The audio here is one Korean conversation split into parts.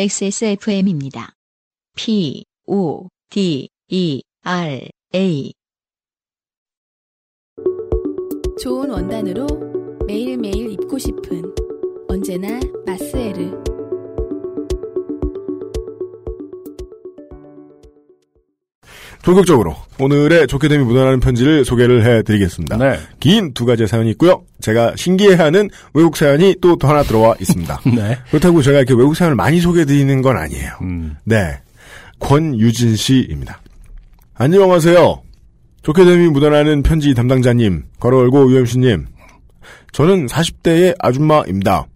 XSFM입니다. P, O, D, E, R, A. 좋은 원단으로 매일매일 입고 싶은 언제나 마 본격적으로 오늘의 좋게 됨이 묻어나는 편지를 소개를 해드리겠습니다. 네. 긴 두 가지의 사연이 있고요. 제가 신기해하는 외국 사연이 또 하나 들어와 있습니다. 네. 그렇다고 제가 이렇게 외국 사연을 많이 소개해드리는 건 아니에요. 음. 네. 권유진 씨입니다. 안녕하세요. 좋게 됨이 묻어나는 편지 담당자님, 걸어올고 UMC님. 저는 40대의 아줌마입니다.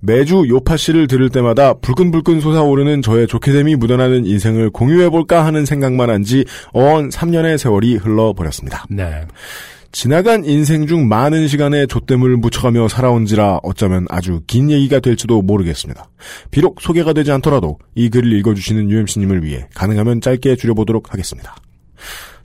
매주 요파 씨를 들을 때마다 불끈불끈 솟아오르는 저의 좋게 됨이 묻어나는 인생을 공유해볼까 하는 생각만 한 지 어언 3년의 세월이 흘러버렸습니다. 네. 지나간 인생 중 많은 시간에 좆됨을 묻혀가며 살아온지라 어쩌면 아주 긴 얘기가 될지도 모르겠습니다. 비록 소개가 되지 않더라도 이 글을 읽어주시는 UMC님을 위해 가능하면 짧게 줄여보도록 하겠습니다.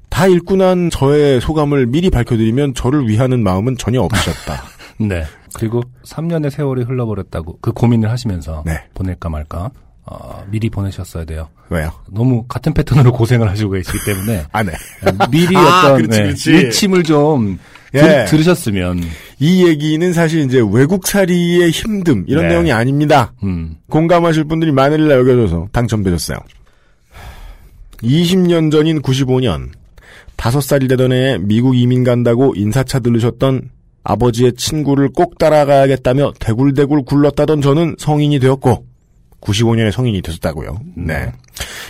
다 읽고 난 저의 소감을 미리 밝혀드리면 저를 위하는 마음은 전혀 없으셨다. 네. 그리고 3년의 세월이 흘러버렸다고 그 고민을 하시면서 네. 보낼까 말까 어, 미리 보내셨어야 돼요. 왜요? 너무 같은 패턴으로 고생을 하시고 계시기 때문에 아, 네. 미리 아, 어떤 그렇지, 네, 그렇지. 일침을 좀 예. 들, 들으셨으면 이 얘기는 사실 이제 외국살이의 힘듦 이런 네. 내용이 아닙니다. 음, 공감하실 분들이 많으리라 여겨져서 당첨되셨어요. 20년 전인 95년, 5살이 되던 해에 미국 이민 간다고 인사차 들르셨던 아버지의 친구를 꼭 따라가야겠다며 대굴대굴 굴렀다던 저는 성인이 되었고, 95년에 성인이 되셨다고요. 네.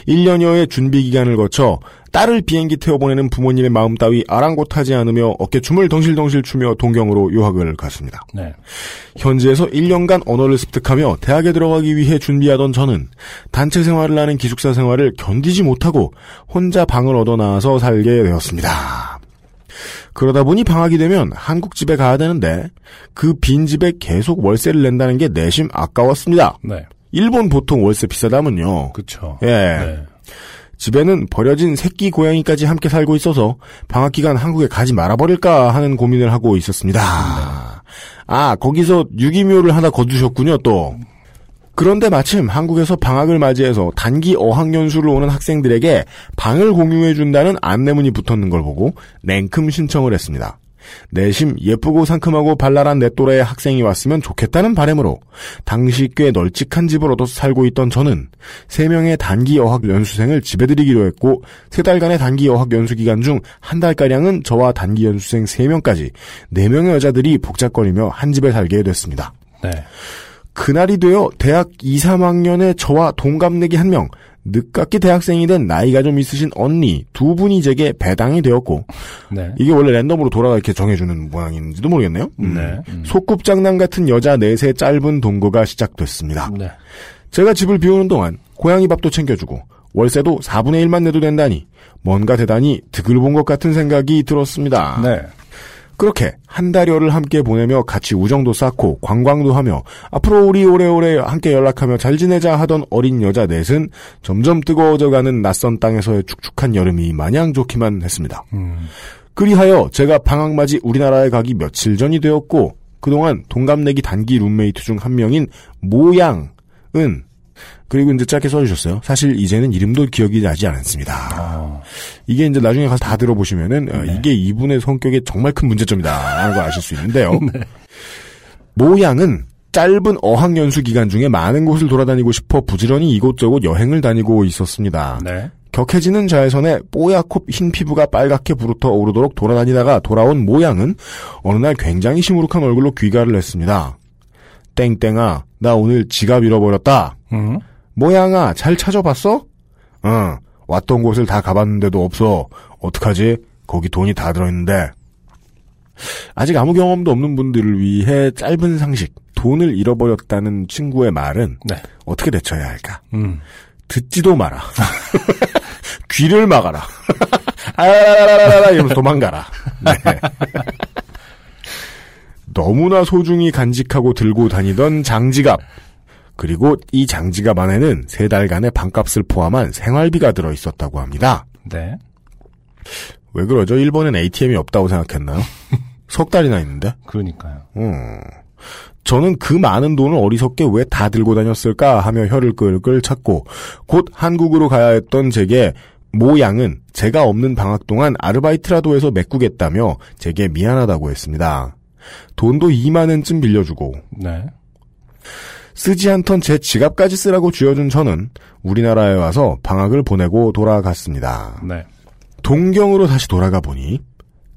1년여의 준비 기간을 거쳐 딸을 비행기 태워 보내는 부모님의 마음 따위 아랑곳하지 않으며 어깨춤을 덩실덩실 추며 동경으로 유학을 갔습니다. 네. 현지에서 1년간 언어를 습득하며 대학에 들어가기 위해 준비하던 저는 단체 생활을 하는 기숙사 생활을 견디지 못하고 혼자 방을 얻어 나와서 살게 되었습니다. 그러다 보니 방학이 되면 한국 집에 가야 되는데 그 빈 집에 계속 월세를 낸다는 게 내심 아까웠습니다. 네. 일본 보통 월세 비싸다면요. 그쵸. 예. 네. 집에는 버려진 새끼 고양이까지 함께 살고 있어서 방학 기간 한국에 가지 말아버릴까 하는 고민을 하고 있었습니다. 아, 거기서 유기묘를 하나 거두셨군요, 또. 그런데 마침 한국에서 방학을 맞이해서 단기 어학연수를 오는 학생들에게 방을 공유해준다는 안내문이 붙었는 걸 보고 냉큼 신청을 했습니다. 내심 예쁘고 상큼하고 발랄한 내 또래의 학생이 왔으면 좋겠다는 바람으로 당시 꽤 널찍한 집을 얻어서 살고 있던 저는 세명의 단기 어학 연수생을 집에 들이기로 했고 세 달간의 단기 어학 연수 기간 중 한 달가량은 저와 단기 연수생 세명까지네명의 여자들이 복잡거리며 한 집에 살게 됐습니다. 네. 그날이 되어 대학 2, 3학년의 저와 동갑내기 한 명, 늦깎이 대학생이 된 나이가 좀 있으신 언니 두 분이 제게 배당이 되었고 네. 이게 원래 랜덤으로 돌아가 이렇게 정해주는 모양인지도 모르겠네요. 음. 네. 음. 소꿉장난 같은 여자 넷의 짧은 동거가 시작됐습니다. 네. 제가 집을 비우는 동안 고양이 밥도 챙겨주고 월세도 4분의 1만 내도 된다니 뭔가 대단히 득을 본 것 같은 생각이 들었습니다. 네. 그렇게 한 달여를 함께 보내며 같이 우정도 쌓고 관광도 하며 앞으로 우리 오래오래 함께 연락하며 잘 지내자 하던 어린 여자 넷은 점점 뜨거워져가는 낯선 땅에서의 축축한 여름이 마냥 좋기만 했습니다. 음. 그리하여 제가 방학맞이 우리나라에 가기 며칠 전이 되었고 그동안 동갑내기 단기 룸메이트 중 한 명인 모양은 그리고 이제 짧게 써주셨어요. 사실 이제는 이름도 기억이 나지 않습니다. 어, 이게 이제 나중에 가서 다 들어보시면은 어, 네. 이게 이분의 성격에 정말 큰 문제점이다라는 걸 아실 수 있는데요. 모양은 짧은 어학 연수 기간 중에 많은 곳을 돌아다니고 싶어 부지런히 이곳저곳 여행을 다니고 있었습니다. 네. 격해지는 자외선에 뽀얗고 흰 피부가 빨갛게 부르터 오르도록 돌아다니다가 돌아온 모양은 어느 날 굉장히 시무룩한 얼굴로 귀가를 했습니다. 땡땡아, 나 오늘 지갑 잃어버렸다. 음. 모양아, 잘 찾아봤어? 응, 왔던 곳을 다 가봤는데도 없어. 어떡하지? 거기 돈이 다 들어있는데. 아직 아무 경험도 없는 분들을 위해 짧은 상식, 돈을 잃어버렸다는 친구의 말은 네. 어떻게 대처해야 할까? 음. 듣지도 마라. 귀를 막아라. 이러면서 도망가라. 네. 너무나 소중히 간직하고 들고 다니던 장지갑. 그리고 이 장지갑 안에는 세 달간의 방값을 포함한 생활비가 들어 있었다고 합니다. 네. 왜 그러죠? 일본엔 ATM이 없다고 생각했나요? 석 달이나 있는데? 그러니까요. 음. 저는 그 많은 돈을 어리석게 왜 다 들고 다녔을까 하며 혀를 끌끌 찾고 곧 한국으로 가야 했던 제게 모 양은 제가 없는 방학 동안 아르바이트라도 해서 메꾸겠다며 제게 미안하다고 했습니다. 돈도 2만 원쯤 빌려주고 네. 쓰지 않던 제 지갑까지 쓰라고 쥐어준 저는 우리나라에 와서 방학을 보내고 돌아갔습니다. 네. 동경으로 다시 돌아가 보니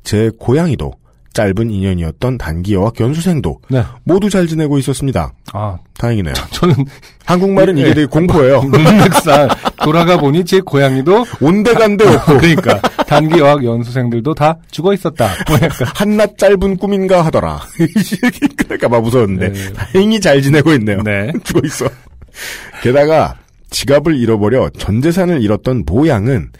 제 고양이도 짧은 인연이었던 단기 여학 연수생도 네. 모두 잘 지내고 있었습니다. 아, 다행이네요. 저 는 한국말은 이게 네. 되게 공포예요. 문맥상 돌아가 보니 제 고양이도 온데간데 없고 그러니까 단기 어학 연수생들도 다 죽어 있었다. 뭐 한낱 짧은 꿈인가 하더라. 그럴까 봐 무서웠는데 네. 다행히 잘 지내고 있네요. 네. 죽어 있어. 게다가 지갑을 잃어버려 전 재산을 잃었던 모양은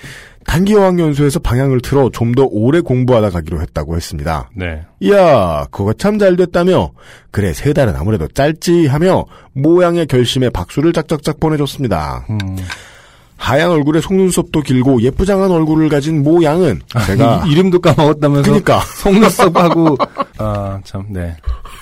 단기 어학연수에서 방향을 틀어 좀 더 오래 공부하다 가기로 했다고 했습니다. 네. 이야, 그거 참 잘 됐다며. 그래, 세 달은 아무래도 짧지 하며 모양의 결심에 박수를 짝짝짝 보내줬습니다. 음. 하얀 얼굴에 속눈썹도 길고 예쁘장한 얼굴을 가진 모양은 제가 이, 이름도 까먹었다면서 그니까 속눈썹하고 아, 참 네.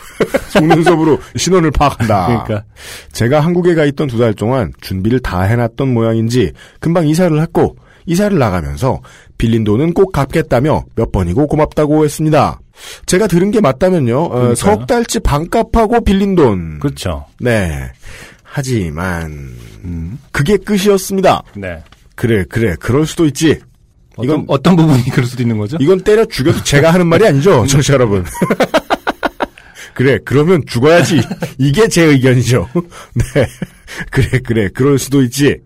속눈썹으로 신원을 파악한다. 그러니까 제가 한국에 가 있던 두 달 동안 준비를 다 해놨던 모양인지 금방 이사를 했고 이사를 나가면서 빌린 돈은 꼭 갚겠다며 몇 번이고 고맙다고 했습니다. 제가 들은 게 맞다면요. 어. 석 달치 반값하고 빌린 돈. 그렇죠. 네. 하지만 음. 그게 끝이었습니다. 네. 그래 그래 그럴 수도 있지. 어떤, 이건- 어떤 부분이 그럴 수도 있는 거죠? 이건 때려 죽여도 제가 하는 말이 아니죠, 청취자 여러분. 그래, 그러면 죽어야지. 이게 제 의견이죠. 네. 그래, 그래, 그럴 수도 있지.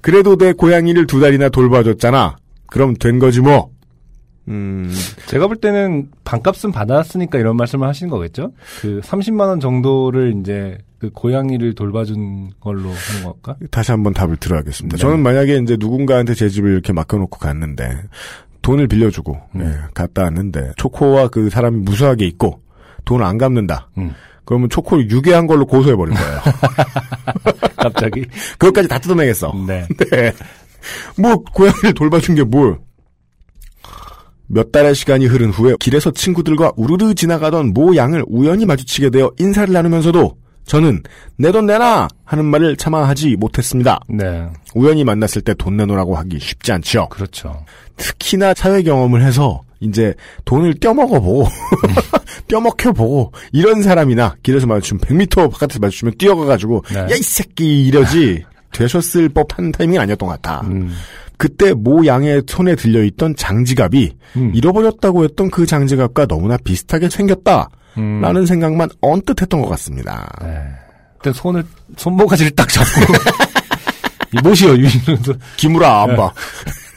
그래도 내 고양이를 두 달이나 돌봐줬잖아. 그럼 된 거지 뭐. 음, 제가 볼 때는 반값은 받았으니까 이런 말씀을 하시는 거겠죠? 그 30만 원 정도를 이제 그 고양이를 돌봐준 걸로 하는 걸까? 다시 한번 답을 들어야겠습니다. 네. 저는 만약에 이제 누군가한테 제 집을 이렇게 맡겨놓고 갔는데, 돈을 빌려주고, 음. 예, 갔다 왔는데, 초코와 그 사람이 무수하게 있고, 돈을 안 갚는다. 음. 그러면 초코를 유괴한 걸로 고소해버릴 거예요. 갑자기. 그것까지 다 뜯어내겠어. 네. 네. 뭐 고양이를 돌봐준 게 뭘? 몇 달의 시간이 흐른 후에 길에서 친구들과 우르르 지나가던 모 양을 우연히 마주치게 되어 인사를 나누면서도 저는 내 돈 내놔 하는 말을 차마 하지 못했습니다. 네. 우연히 만났을 때 돈 내놓으라고 하기 쉽지 않죠. 그렇죠. 특히나 사회 경험을 해서 이제 돈을 떼먹어보고 떼먹혀보고 이런 사람이나 길에서 마주치면 100m 바깥에서 마주치면 뛰어가가지고 네. 야이 새끼 이러지 되셨을 법한 타이밍이 아니었던 것 같아. 음. 그때 모 양의 손에 들려있던 장지갑이 음. 잃어버렸다고 했던 그 장지갑과 너무나 비슷하게 생겼다. 음. 라는 생각만 언뜻 했던 것 같습니다. 네. 그때 손을, 손모가지를 딱 잡고. 이 못이요, 이러면서. 기무라 안 봐.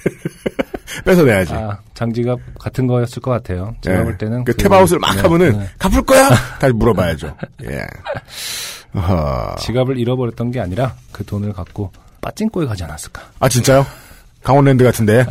뺏어내야지. 아, 장지갑 같은 거였을 것 같아요. 제가 예. 볼 때는. 그 그- 테바웃을 막 네, 하면은 네. 갚을 거야? 다시 물어봐야죠. 예. 어허. 지갑을 잃어버렸던 게 아니라 그 돈을 갖고 빠찡코에 가지 않았을까. 아 진짜요? 강원랜드 같은데?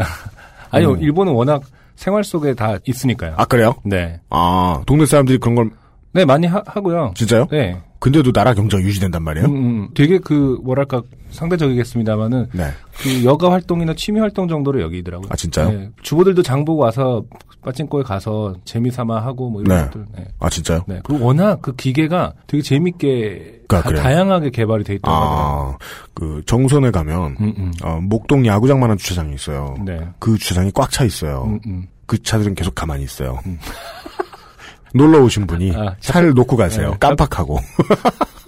아니요, 음. 일본은 워낙 생활 속에 다 있으니까요. 아 그래요? 네. 아 동네 사람들이 그런 걸 네, 많이 하, 하고요. 진짜요? 네. 근데도 나라 경제가 유지된단 말이에요? 음, 음. 되게 그, 뭐랄까, 상대적이겠습니다만은, 네. 그 여가 활동이나 취미 활동 정도로 여기더라고요. 아 진짜요? 네. 주부들도 장 보고 와서 빠찡코에 가서 재미삼아 하고 뭐 이런 네. 것들. 네. 아 진짜요? 네. 그리고 워낙 그 기계가 되게 재밌게 아, 다? 다양하게 개발이 돼 있다고 하더라고요. 아, 그 정선에 가면 음, 음. 어, 목동 야구장만한 주차장이 있어요. 네. 그 주차장이 꽉 차 있어요. 음, 음. 그 차들은 계속 가만히 있어요. 놀러 오신 분이 아, 차를 놓고 가세요. 네, 깜빡하고.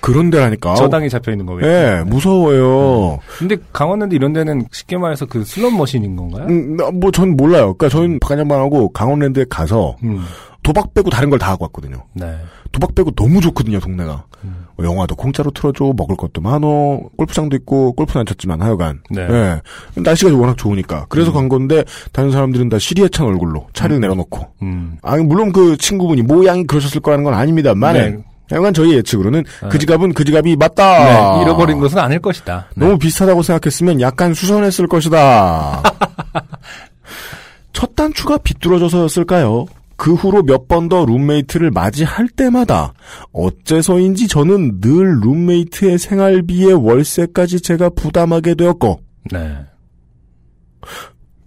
그런 데라니까. 저당이 잡혀 있는 거겠죠. 예, 무서워요. 근데 강원랜드 이런 데는 쉽게 말해서 그 슬롯 머신인 건가요? 음, 뭐, 전 몰라요. 그니까 저는 박한양반하고 강원랜드에 가서 음. 도박 빼고 다른 걸 다 하고 왔거든요. 네. 도박 빼고 너무 좋거든요, 동네가. 음. 뭐 영화도 공짜로 틀어줘, 먹을 것도 많어, 골프장도 있고, 골프는 안 쳤지만 하여간. 네. 예. 날씨가 워낙 좋으니까. 그래서 간 건데, 다른 사람들은 다 시리에 찬 얼굴로 차를 내려놓고. 음. 아니, 물론 그 친구분이 모양이 그러셨을 거라는 건 아닙니다만, 네. 하여간 저희 예측으로는 네. 그 지갑은 그 지갑이 맞다. 네, 잃어버린 것은 아닐 것이다. 네. 너무 비슷하다고 생각했으면 약간 수선했을 것이다. 첫 단추가 비뚤어져서였을까요? 그 후로 몇 번 더 룸메이트를 맞이할 때마다 어째서인지 저는 늘 룸메이트의 생활비에 월세까지 제가 부담하게 되었고 네.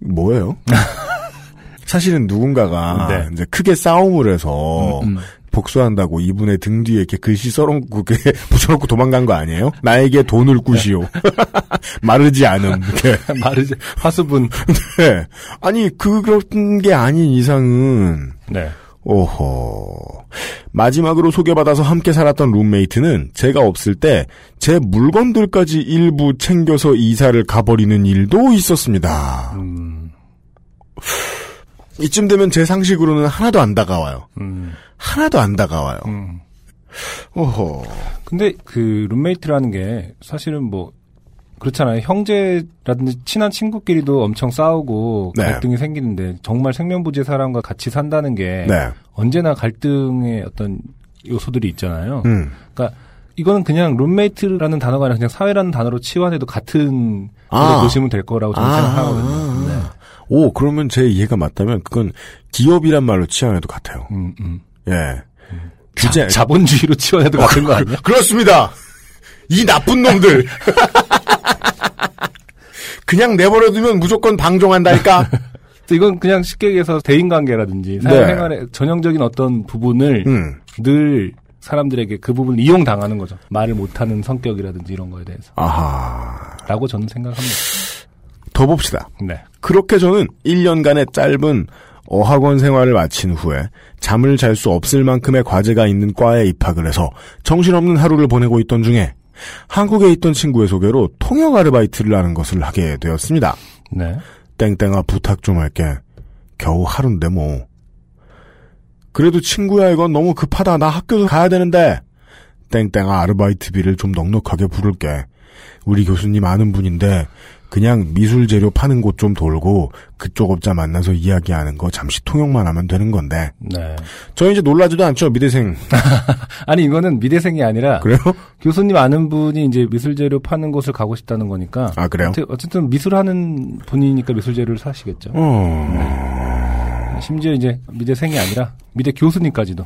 뭐예요? 사실은 누군가가 네. 이제 크게 싸움을 해서 음, 음. 복수한다고 이분의 등 뒤에 이렇게 글씨 써놓고 그게 붙여놓고 도망간 거 아니에요? 나에게 돈을 꾸시오. 마르지 않음. 이렇게. 마르지 화수분. 네. 아니 그런 게 아닌 이상은 네. 오호. 마지막으로 소개받아서 함께 살았던 룸메이트는 제가 없을 때 제 물건들까지 일부 챙겨서 이사를 가버리는 일도 있었습니다. 음. 이쯤 되면 제 상식으로는 하나도 안 다가와요. 음. 하나도 안 다가와요. 음. 오호. 근데 그 룸메이트라는 게 사실은 뭐 그렇잖아요. 형제라든지 친한 친구끼리도 엄청 싸우고 네. 갈등이 생기는데 정말 생면부지의 사람과 같이 산다는 게 네. 언제나 갈등의 어떤 요소들이 있잖아요. 음. 그러니까 이거는 그냥 룸메이트라는 단어가 아니라 그냥 사회라는 단어로 치환해도 같은 아. 보시면 될 거라고 저는 아. 생각하거든요. 네. 오, 그러면 제 이해가 맞다면 그건 기업이란 말로 치환해도 같아요. 음, 음. 예. 그 자본주의로 치환해도 같은 거 아니야? 그렇습니다. 이 나쁜 놈들. 그냥 내버려두면 무조건 방종한달까? 이건 그냥 쉽게 얘기해서 대인관계라든지 네. 사회생활의 전형적인 어떤 부분을 음. 늘 사람들에게 그 부분을 이용당하는 거죠. 말을 못하는 성격이라든지 이런 거에 대해서. 아하. 라고 저는 생각합니다. 더 봅시다. 네. 그렇게 저는 1년간의 짧은 어학원 생활을 마친 후에 잠을 잘 수 없을 만큼의 과제가 있는 과에 입학을 해서 정신없는 하루를 보내고 있던 중에 한국에 있던 친구의 소개로 통역 아르바이트를 하는 것을 하게 되었습니다. 네. 땡땡아 부탁 좀 할게. 겨우 하루인데 뭐. 그래도 친구야 이건 너무 급하다. 나 학교도 가야 되는데. 땡땡아 아르바이트비를 좀 넉넉하게 부를게. 우리 교수님 아는 분인데 그냥 미술 재료 파는 곳 좀 돌고 그쪽 업자 만나서 이야기하는 거 잠시 통역만 하면 되는 건데. 네. 저 이제 놀라지도 않죠 미대생. 아니, 이거는 미대생이 아니라 그래요? 교수님 아는 분이 이제 미술 재료 파는 곳을 가고 싶다는 거니까. 아 그래요? 어쨌든 미술하는 분이니까 미술 재료를 사시겠죠. 어... 심지어 이제 미대생이 아니라 미대 교수님까지도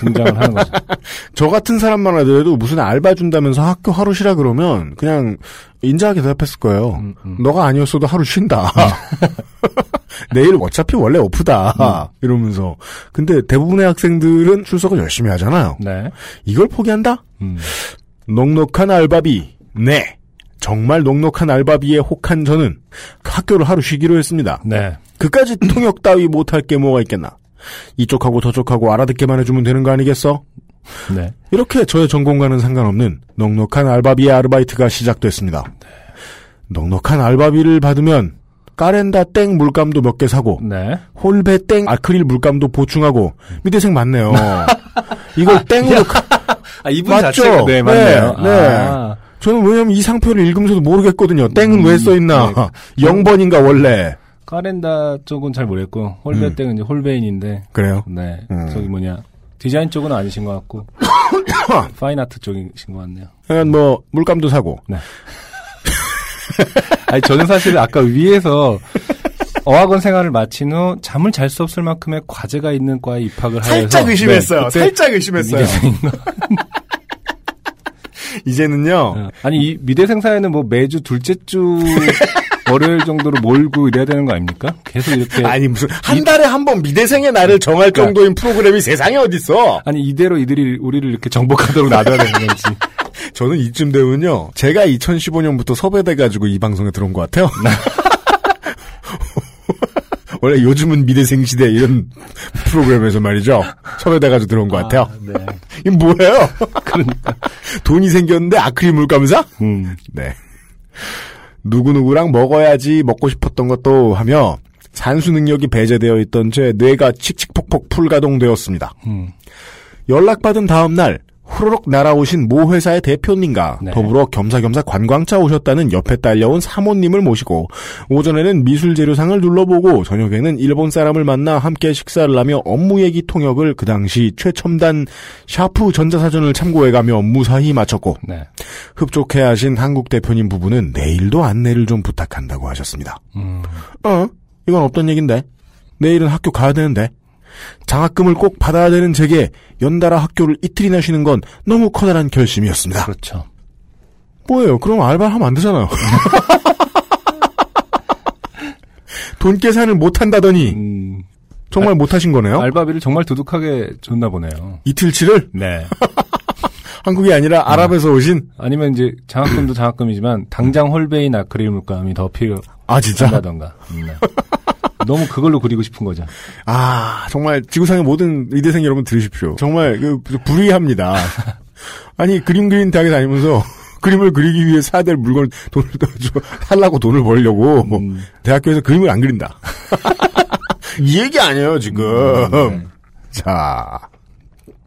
등장을 하는 거죠. 저 같은 사람만 하더라도 무슨 알바 준다면서 학교 하루 쉬라 그러면 그냥 인자하게 대답했을 거예요. 음, 음. 너가 아니었어도 하루 쉰다. 내일 어차피 원래 오프다. 이러면서. 근데 대부분의 학생들은 출석을 열심히 하잖아요. 네. 이걸 포기한다? 음. 넉넉한 알바비. 네. 정말 넉넉한 알바비에 혹한 저는 학교를 하루 쉬기로 했습니다. 네. 그까지 통역 따위 못할 게 뭐가 있겠나. 이쪽하고 저쪽하고 알아듣게만 해주면 되는 거 아니겠어? 네. 이렇게 저의 전공과는 상관없는 넉넉한 알바비의 아르바이트가 시작됐습니다. 넉넉한 알바비를 받으면 까렌다 땡 물감도 몇 개 사고 네. 홀베 땡 아크릴 물감도 보충하고 미대생 맞네요. 이걸 땡으로 가- 아, 이분 맞죠? 자체가 네, 맞네요. 네, 네. 아, 저는 왜냐면 이 상표를 읽으면서도 모르겠거든요. 땡은 음, 왜 써있나? 네. 0번인가 원래. 카렌다 쪽은 잘 모르겠고 홀베 음. 땡은 이제 홀베인인데 그래요? 네. 음. 저기 뭐냐. 디자인 쪽은 아니신 것 같고 fine art 쪽이신 것 같네요. 그냥 뭐 물감도 사고 아니 저는 사실 아까 위에서 어학원 생활을 마친 후 잠을 잘 수 없을 만큼의 과제가 있는 과에 입학을 하여서 살짝 의심했어요. 네, 살짝 의심했어요. 미대생인가? 이제는요. 어. 아니 이 미대생 사회는 뭐 매주 둘째 주 월요일 정도로 몰고 이래야 되는 거 아닙니까? 계속 이렇게 아니 무슨 한 달에 한 번 미대생의 날을 정할 그러니까. 정도인 프로그램이 세상에 어딨어? 아니 이대로 이들이 우리를 이렇게 정복하도록 놔둬야 되는 건지. 저는 이쯤 되면요. 제가 2015년부터 섭외돼가지고 이 방송에 들어온 것 같아요. 원래 요즘은 미대생 시대 이런 프로그램에서 말이죠. 섭외돼 가지고 들어온 것 같아요. 네. 이게 뭐예요? 그러니까. 돈이 생겼는데 아크릴 물감사? 음. 네. 누구누구랑 먹어야지 먹고 싶었던 것도 하며 산수 능력이 배제되어 있던 제 뇌가 칙칙폭폭 풀가동되었습니다. 음. 연락받은 다음 날 후루룩 날아오신 모 회사의 대표님과 네. 더불어 겸사겸사 관광차 오셨다는 옆에 딸려온 사모님을 모시고 오전에는 미술 재료상을 둘러보고 저녁에는 일본 사람을 만나 함께 식사를 하며 업무 얘기 통역을 그 당시 최첨단 샤프 전자사전을 참고해가며 무사히 마쳤고 네. 흡족해하신 한국 대표님 부부는 내일도 안내를 좀 부탁한다고 하셨습니다. 음. 어? 이건 없던 얘긴데. 내일은 학교 가야 되는데. 장학금을 꼭 받아야 되는 제게 연달아 학교를 이틀이나 쉬는 건 너무 커다란 결심이었습니다. 그렇죠. 뭐예요? 그럼 알바를 하면 안 되잖아요. 돈 계산을 못 한다더니 음. 정말 못하신 거네요. 알바비를 정말 두둑하게 줬나 보네요. 이틀치를 네. 한국이 아니라 아랍에서 오신 아니면 이제 장학금도 장학금이지만 당장 홀베인 아크릴 물감이 더아 진짜 필요하다던가. 네. 너무 그걸로 그리고 싶은 거죠. 아 정말 지구상의 모든 의대생 여러분 들으십시오. 정말 그 불의합니다. 아니 그림 그린 대학에 다니면서 그림을 그리기 위해 사야 될 물건 돈을 줘 살라고 돈을 벌려고 음. 대학교에서 그림을 안 그린다. 이 얘기 아니에요 지금. 네. 자,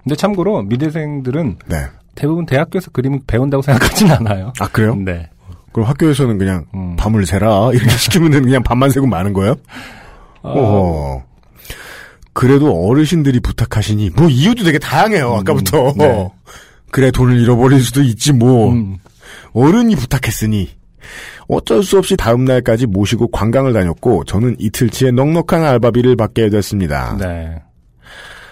근데 참고로 미대생들은 네. 대부분 대학교에서 그림을 배운다고 생각하진 않아요. 아 그래요? 네. 그럼 학교에서는 그냥 음. 밤을 새라 이렇게 시키면은 그냥 밤만 새고 마는 거예요? 어. 그래도 어르신들이 부탁하시니 뭐 이유도 되게 다양해요 아까부터 네. 그래 돈을 잃어버릴 수도 있지 뭐 음, 어른이 부탁했으니 어쩔 수 없이 다음 날까지 모시고 관광을 다녔고 저는 이틀치의 넉넉한 알바비를 받게 됐습니다. 네.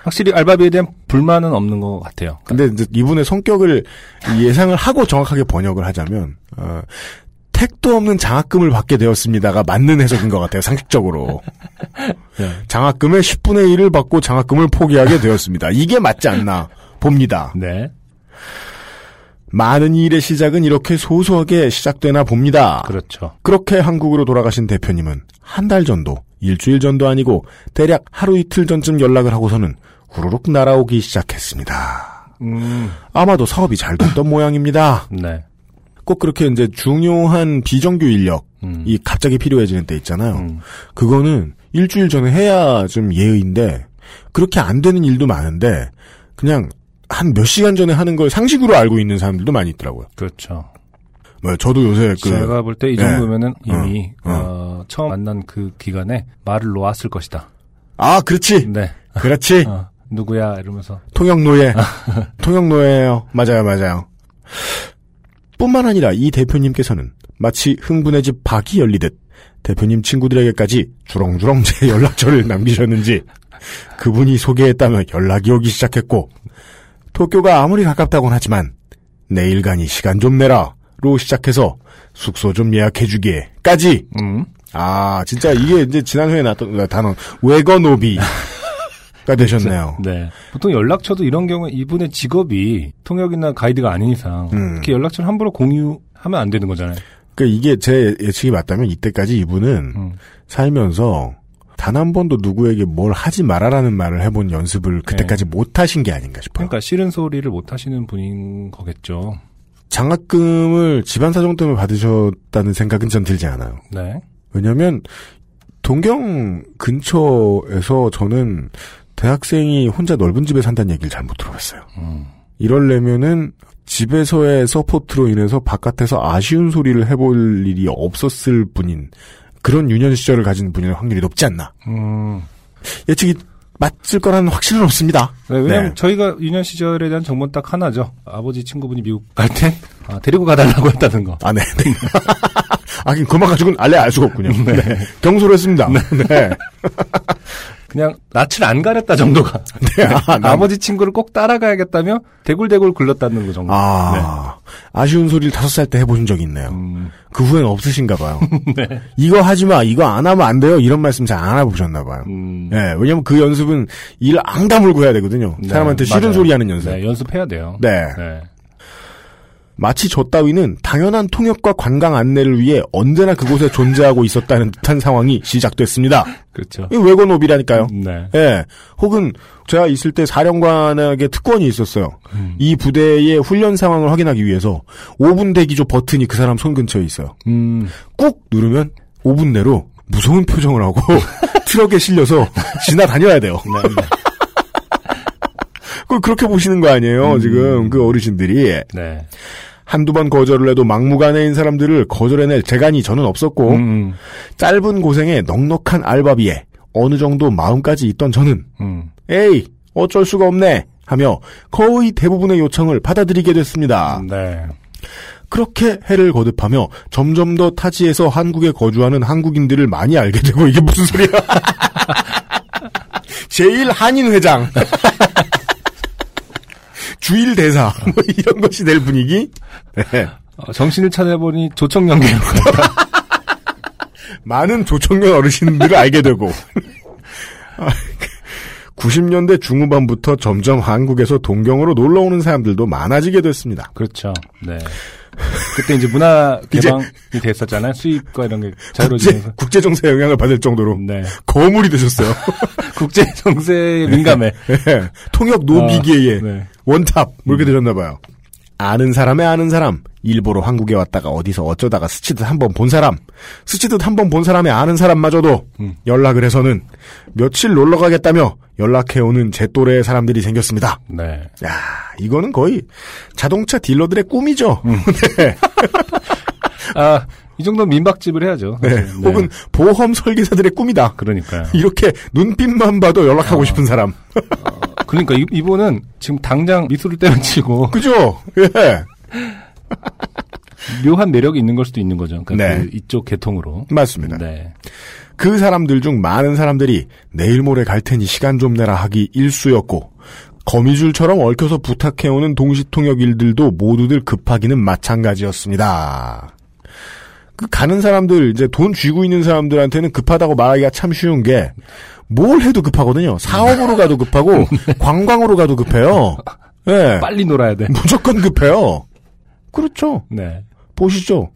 확실히 알바비에 대한 불만은 없는 것 같아요. 근데 이분의 성격을 예상을 하고 정확하게 번역을 하자면 어, 택도 없는 장학금을 받게 되었습니다가 맞는 해석인 것 같아요 상식적으로 네. 장학금의 10분의 1을 받고 장학금을 포기하게 되었습니다. 이게 맞지 않나 봅니다. 네. 많은 일의 시작은 이렇게 소소하게 시작되나 봅니다. 그렇죠. 그렇게 한국으로 돌아가신 대표님은 한 달 전도, 일주일 전도 아니고 대략 하루 이틀 전쯤 연락을 하고서는 후루룩 날아오기 시작했습니다. 음, 아마도 사업이 잘 됐던 모양입니다. 네. 꼭 그렇게 이제 중요한 비정규 인력, 음. 이 갑자기 필요해지는 때 있잖아요. 음. 그거는 일주일 전에 해야 좀 예의인데 그렇게 안 되는 일도 많은데 그냥 한 몇 시간 전에 하는 걸 상식으로 알고 있는 사람들도 많이 있더라고요. 그렇죠. 뭐 저도 요새 그 제가 볼 때이 네. 정도면은 이미 어, 어, 처음 만난 그 기간에 말을 놓았을 것이다. 아 그렇지 네. 그렇지 어, 누구야 이러면서 통역노예 통역노예예요 맞아요 맞아요. 뿐만 아니라 이 대표님께서는 마치 흥분의 집 박이 열리듯 대표님 친구들에게까지 주렁주렁 제 연락처를 남기셨는지 그분이 소개했다며 연락이 오기 시작했고 도쿄가 아무리 가깝다곤 하지만 내일 가니 시간 좀 내라로 시작해서 숙소 좀 예약해주기에까지 음. 아 진짜 이게 이제 지난주에 나왔던 단어 외거노비 가 되셨네요. 네. 보통 연락처도 이런 경우에 이분의 직업이 통역이나 가이드가 아닌 이상 음. 이렇게 연락처를 함부로 공유하면 안 되는 거잖아요. 그 이게 제 예측이 맞다면 이때까지 이분은 음. 살면서 단 한 번도 누구에게 뭘 하지 말아라는 말을 해본 연습을 그때까지 못 하신 게 아닌가 싶어요. 그러니까 싫은 소리를 못 하시는 분인 거겠죠. 장학금을 집안 사정 때문에 받으셨다는 생각은 전 들지 않아요. 네. 왜냐하면 동경 근처에서 저는 대학생이 혼자 넓은 집에 산다는 얘기를 잘못 들어봤어요. 음. 이럴려면은 집에서의 support로 인해서 바깥에서 아쉬운 소리를 해볼 일이 없었을 분인 그런 유년 시절을 가진 분일 확률이 높지 않나. 음. 예측이 맞을 거라는 확신은 없습니다. 네, 왜냐면 네. 저희가 유년 시절에 대한 정보는 딱 하나죠. 아버지 친구분이 미국 갈 땐, 아, 데리고 가달라고 했다는 거. 아, 네. 네. 하긴 그만 가지고는 알래 알 수가 없군요. 네. 경솔 했습니다. 네. 그냥 낯을 안 가렸다 정도가. 네. 아, 난- 아버지 친구를 꼭 따라가야겠다며 대굴대굴 굴렀다는 거 정도. 아, 아쉬운 소리를 다섯 살 때 해보신 적이 있네요. 음, 그 후엔 없으신가 봐요. 이거 하지 마, 이거 안 하면 안 돼요. 이런 말씀 잘 안 해보셨나 봐요. 음. 네, 왜냐면 그 연습은 일을 안 다물고 해야 되거든요. 네, 사람한테 싫은 맞아요. 소리 하는 연습. 네, 연습해야 돼요. 네. 네. 마치 저 따위는 당연한 통역과 관광 안내를 위해 언제나 그곳에 존재하고 있었다는 듯한 상황이 시작됐습니다. 그렇죠. 이 외건업이라니까요. 네. 예. 혹은 제가 있을 때 사령관에게 특권이 있었어요. 음. 이 부대의 훈련 상황을 확인하기 위해서 5분 대기조 버튼이 그 사람 손 근처에 있어요. 음, 꾹 누르면 5분 내로 무서운 표정을 하고 트럭에 실려서 지나다녀야 돼요. 네, 네. 그걸 그렇게 보시는 거 아니에요, 음. 지금 그 어르신들이. 네. 한두 번 거절을 해도 막무가내인 사람들을 거절해낼 재간이 저는 없었고 음, 짧은 고생에 넉넉한 알바비에 어느 정도 마음까지 있던 저는 음. 에이 어쩔 수가 없네 하며 거의 대부분의 요청을 받아들이게 됐습니다. 네. 그렇게 해를 거듭하며 점점 더 타지에서 한국에 거주하는 한국인들을 많이 알게 되고 이게 무슨 소리야? 제일 한인 회장. 주일 대사 뭐 이런 것이 될 분위기. 네. 어, 정신을 차려보니 조청연계로 갔다. 많은 조청년 어르신들을 알게 되고 아, 그 90년대 중후반부터 점점 한국에서 동경으로 놀러 오는 사람들도 많아지게 됐습니다. 그렇죠. 네. 그때 이제 문화 개방이 됐었잖아요. 수입과 이런 게 자유로워지면서. 국제 정세에 영향을 받을 정도로 네. 거물이 되셨어요. 국제 정세에 민감해. 예. 통역 노비계의 아, 네. 원탑 뭐 이렇게 되셨나 봐요. 아는 사람의 아는 사람, 일부러 한국에 왔다가 어디서 어쩌다가 스치듯 한 번 본 사람, 스치듯 한 번 본 사람의 아는 사람마저도 음. 연락을 해서는 며칠 놀러 가겠다며 연락해오는 제 또래의 사람들이 생겼습니다. 네. 야, 이거는 거의 자동차 딜러들의 꿈이죠. 음. 네. 아, 이 정도 민박집을 해야죠. 네. 네. 혹은 보험 설계사들의 꿈이다. 그러니까요. 이렇게 눈빛만 봐도 연락하고 어. 싶은 사람. 그러니까 이, 이분은 지금 당장 미소를 때려치고 그죠? 예. 묘한 매력이 있는 걸 수도 있는 거죠. 그러니까 네. 그 이쪽 계통으로. 맞습니다. 네. 그 사람들 중 많은 사람들이 내일 모레 갈 테니 시간 좀 내라 하기 일쑤였고 거미줄처럼 얽혀서 부탁해오는 동시통역 일들도 모두들 급하기는 마찬가지였습니다. 그 가는 사람들 이제 돈 쥐고 있는 사람들한테는 급하다고 말하기가 참 쉬운 게 뭘 해도 급하거든요. 사업으로 가도 급하고 관광으로 가도 급해요. 예. 빨리 놀아야 돼. 무조건 급해요. 그렇죠. 네. 보시죠.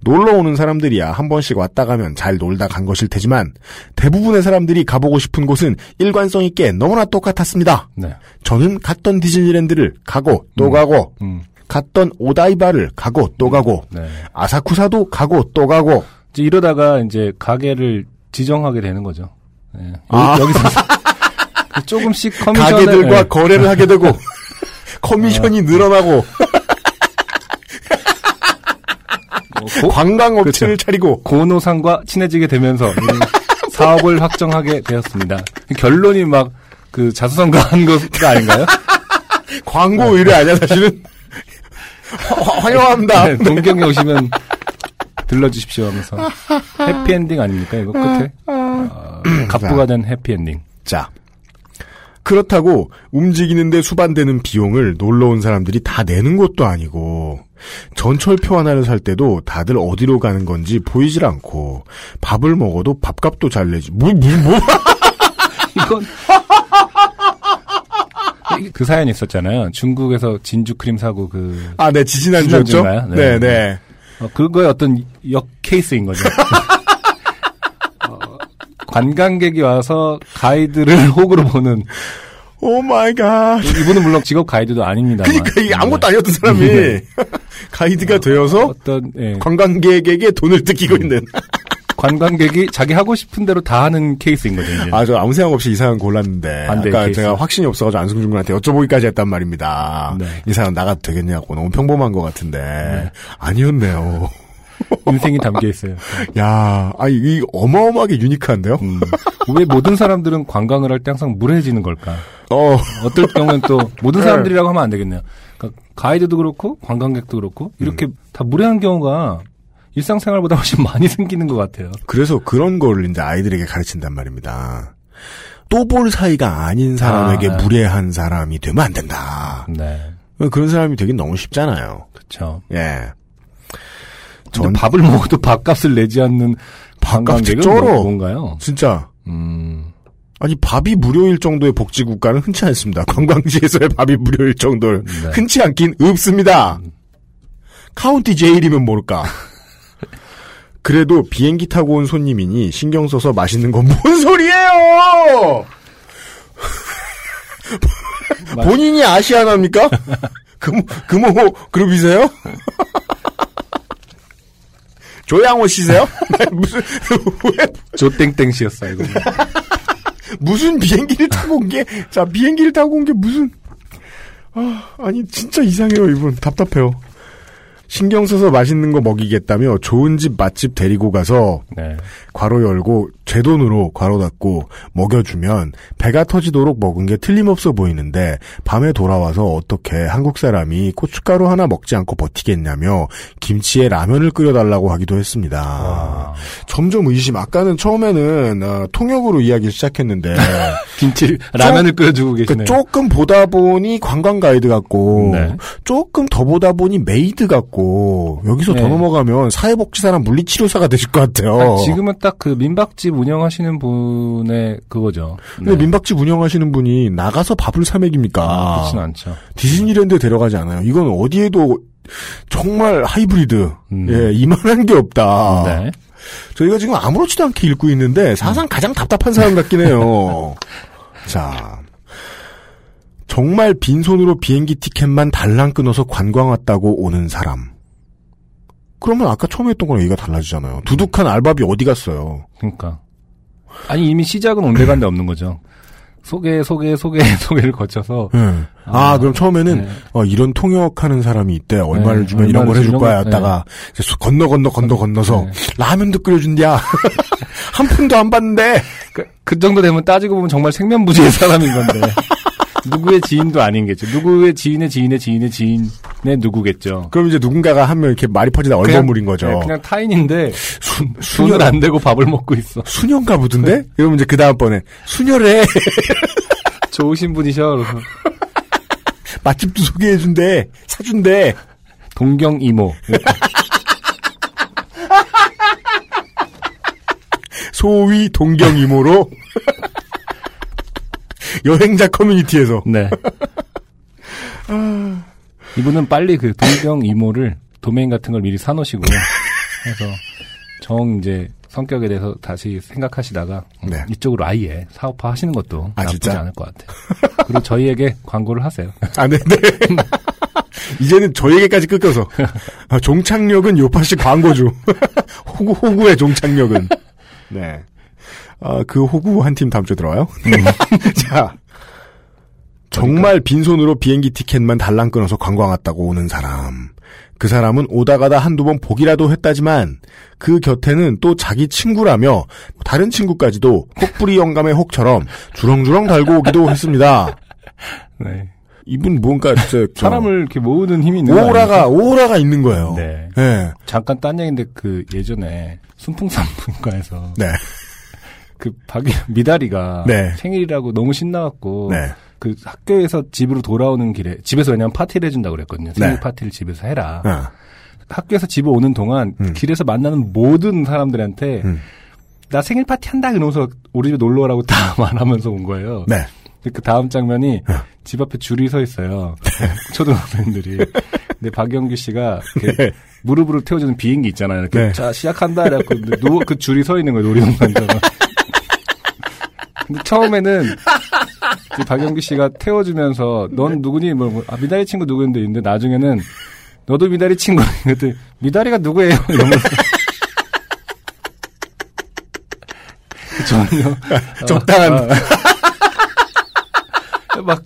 놀러 오는 사람들이야 한 번씩 왔다 가면 잘 놀다 간 것일 테지만 대부분의 사람들이 가보고 싶은 곳은 일관성 있게 너무나 똑같았습니다. 네. 저는 갔던 디즈니랜드를 가고 또 음. 가고 음. 갔던 오다이바를 가고 또 가고 네. 아사쿠사도 가고 또 가고 이제 이러다가 이제 가게를 지정하게 되는 거죠. 네. 여기, 아. 여기서 그 조금씩 커미션을 가게들과 네. 거래를 하게 되고 커미션이 늘어나고 뭐 고, 관광 업체를 차리고 고노상과 친해지게 되면서 이 사업을 확정하게 되었습니다. 결론이 막 그 자수성가한 거 아닌가요? 광고 의뢰 아니야 사실은 화- 화- 환영합니다. 네, 동경에 오시면 들러주십시오 하면서 해피엔딩 아닙니까 이거 끝에 어, 갑부가 된 해피엔딩. 자. 그렇다고 움직이는데 수반되는 비용을 놀러 온 사람들이 다 내는 것도 아니고 전철표 하나를 살 때도 다들 어디로 가는 건지 보이질 않고 밥을 먹어도 밥값도 잘 내지 뭐, 뭐, 뭐. 이건 그 사연이 있었잖아요. 중국에서 진주 크림 사고 그 아, 네, 지지난주였죠? 지난주인가요? 네, 네. 네. 어, 그거의 어떤 역 케이스인 거죠. 어, 관광객이 와서 가이드를 호구로 보는 oh my god. 이분은 물론 직업 가이드도 아닙니다만. 그러니까 이게 아무것도 네. 아니었던 사람이 가이드가 되어서 어떤 예, 관광객에게 돈을 뜯기고 있는. 관광객이 자기 하고 싶은 대로 다 하는 케이스인 거죠. 이제. 아, 저 아무 생각 없이 이 사연 골랐는데. 아까 케이스. 제가 확신이 없어가지고 안승준 군한테 여쭤보기까지 했단 말입니다. 네. 이 사연 나가도 되겠냐고. 너무 평범한 것 같은데. 아니었네요. 인생이 담겨 있어요. 야, 아, 이 어마어마하게 유니크한데요? 음, 왜 모든 사람들은 관광을 할 때 항상 무례해지는 걸까? 어, 어떨 경우는 또 모든 네. 사람들이라고 하면 안 되겠네요. 그러니까 가이드도 그렇고 관광객도 그렇고 이렇게 음. 다 무례한 경우가 일상생활보다 훨씬 많이 생기는 것 같아요. 그래서 그런 거를 이제 아이들에게 가르친단 말입니다. 또 볼 사이가 아닌 사람에게 아, 네. 무례한 사람이 되면 안 된다. 네, 그런 사람이 되긴 너무 쉽잖아요. 그렇죠. 예. 근데 전 밥을 먹어도 밥값을 내지 않는 쩔어. 뭐- 뭔가요? 진짜 음, 아니 밥이 무료일 정도의 복지 국가는 흔치 않습니다. 관광지에서의 밥이 무료일 정도를 네. 흔치 않긴 없습니다. 카운티 제일이면 모를까. 그래도 비행기 타고 온 손님이니 신경 써서 맛있는 건 뭔 소리예요? 맞- 본인이 아시아나입니까? 금호, 금호 그룹이세요? 조양호 씨세요? 네, 무슨 왜 조땡땡 씨였어요. 이거. 무슨 비행기를 타고 온 게, 자, 비행기를 타고 온 게 무슨, 아, 아니, 진짜 이상해요, 이분. 답답해요. 신경 써서 맛있는 거 먹이겠다며 좋은 집 맛집 데리고 가서 네. 괄호 열고 제 돈으로 괄호 닫고 먹여주면 배가 터지도록 먹은 게 틀림없어 보이는데 밤에 돌아와서 어떻게 한국 사람이 고춧가루 하나 먹지 않고 버티겠냐며 김치에 라면을 끓여달라고 하기도 했습니다. 아, 점점 의심. 아까는 처음에는 어, 통역으로 이야기를 시작했는데 김치 라면을 끓여주고 계시네요. 그 조금 보다 보니 관광 가이드 같고 네. 조금 더 보다 보니 메이드 같고 여기서 더 네. 넘어가면 사회복지사나 물리치료사가 되실 것 같아요. 아, 지금은 딱 그 민박집 운영하시는 분의 그거죠. 근데 민박집 운영하시는 분이 나가서 밥을 사 먹입니까? 아, 그렇진 않죠. 디즈니랜드 데려가지 않아요. 이건 어디에도 정말 하이브리드. 음. 예, 이만한 게 없다. 네. 저희가 지금 아무렇지도 않게 읽고 있는데 사상 가장 답답한 사람 같긴 해요. 자. 정말 빈손으로 비행기 티켓만 달랑 끊어서 관광 왔다고 오는 사람. 그러면 아까 처음에 했던 거랑 얘기가 달라지잖아요. 두둑한 알바비 어디 갔어요? 그러니까. 아니 이미 시작은 온데간데 없는 거죠. 소개, 소개, 소개, 소개를 거쳐서 예. 아, 아, 그럼 처음에는 네. 어, 이런 통역하는 사람이 있대. 얼마를 네, 주면 이런 걸 해줄 거야. 이제 수- 건너 건너 건너 건너서 네. 라면도 끓여준디야. 한 푼도 안 받는데. 그, 그 정도 되면 따지고 보면 정말 생면부지의 사람인 건데 누구의 지인도 아닌겠죠. 누구의 지인의 지인의 지인의 지인 의 누구겠죠. 그럼 이제 누군가가 한 명 이렇게 말이 퍼지다 얼버무린 거죠. 네, 그냥 타인인데 수, 돈을 안 대고 밥을 먹고 있어. 네. 보던데? 이러면 이제 그 다음번에 수녀래. 좋으신 분이셔. 맛집도 소개해준대. 사준대. 동경 이모. 소위 동경 이모로. 여행자 커뮤니티에서. 네. 이분은 빨리 그 동경 이모를 도메인 같은 걸 미리 사놓으시고요. 해서 정 이제 성격에 대해서 다시 생각하시다가 네. 이쪽으로 아예 사업화 하시는 것도 아, 나쁘지 진짜? 않을 것 같아요. 그리고 저희에게 광고를 하세요. 아, 네, 네. 이제는 저에게까지 끊겨서. 아, 종착역은 요파시 광고주. 호구, 호구의 종착역은. 네. 아, 그 호구 한 팀 다음 주에 들어와요? 자. 정말 빈손으로 비행기 티켓만 달랑 끊어서 관광 왔다고 오는 사람. 그 사람은 오다 가다 한두 번 보기라도 했다지만 그 곁에는 또 자기 친구라며 다른 친구까지도 혹부리 영감의 혹처럼 주렁주렁 달고 오기도 했습니다. 네. 이분 뭔가 진짜 저- 사람을 이렇게 모으는 힘이 있는 거 오라가? 오라가 있는 거예요. 네. 네. 잠깐 딴 얘기인데 그 예전에 순풍산부인과에서 네. 그 박이 미다리가 네. 생일이라고 너무 신나갖고 네. 그 학교에서 집으로 돌아오는 길에 집에서 왜냐면 파티를 해준다고 그랬거든요. 생일 네. 파티를 집에서 해라. 아, 학교에서 집에 오는 동안 음. 길에서 만나는 모든 사람들한테 음. 나 생일 파티 한다 그러면서 우리 집에 놀러 오라고 다 말하면서 온 거예요. 네. 그 다음 장면이 어. 집 앞에 줄이 서 있어요. 초등학생들이. 근데 박영규 씨가 이렇게 네. 무릎으로 태워주는 비행기 있잖아요. 이렇게 네. 자 시작한다. 이래갖고 누워 그 줄이 서 있는 거예요. 놀이동산처럼. 근데 처음에는 박영규 씨가 태워주면서 넌 누구니? 뭐, 뭐, 아, 미다리 친구 누구인데 있는데 나중에는 너도 미다리 친구. 그랬더니 미다리가 누구예요? 이러면서. 전혀 어, 적당한. 어. 막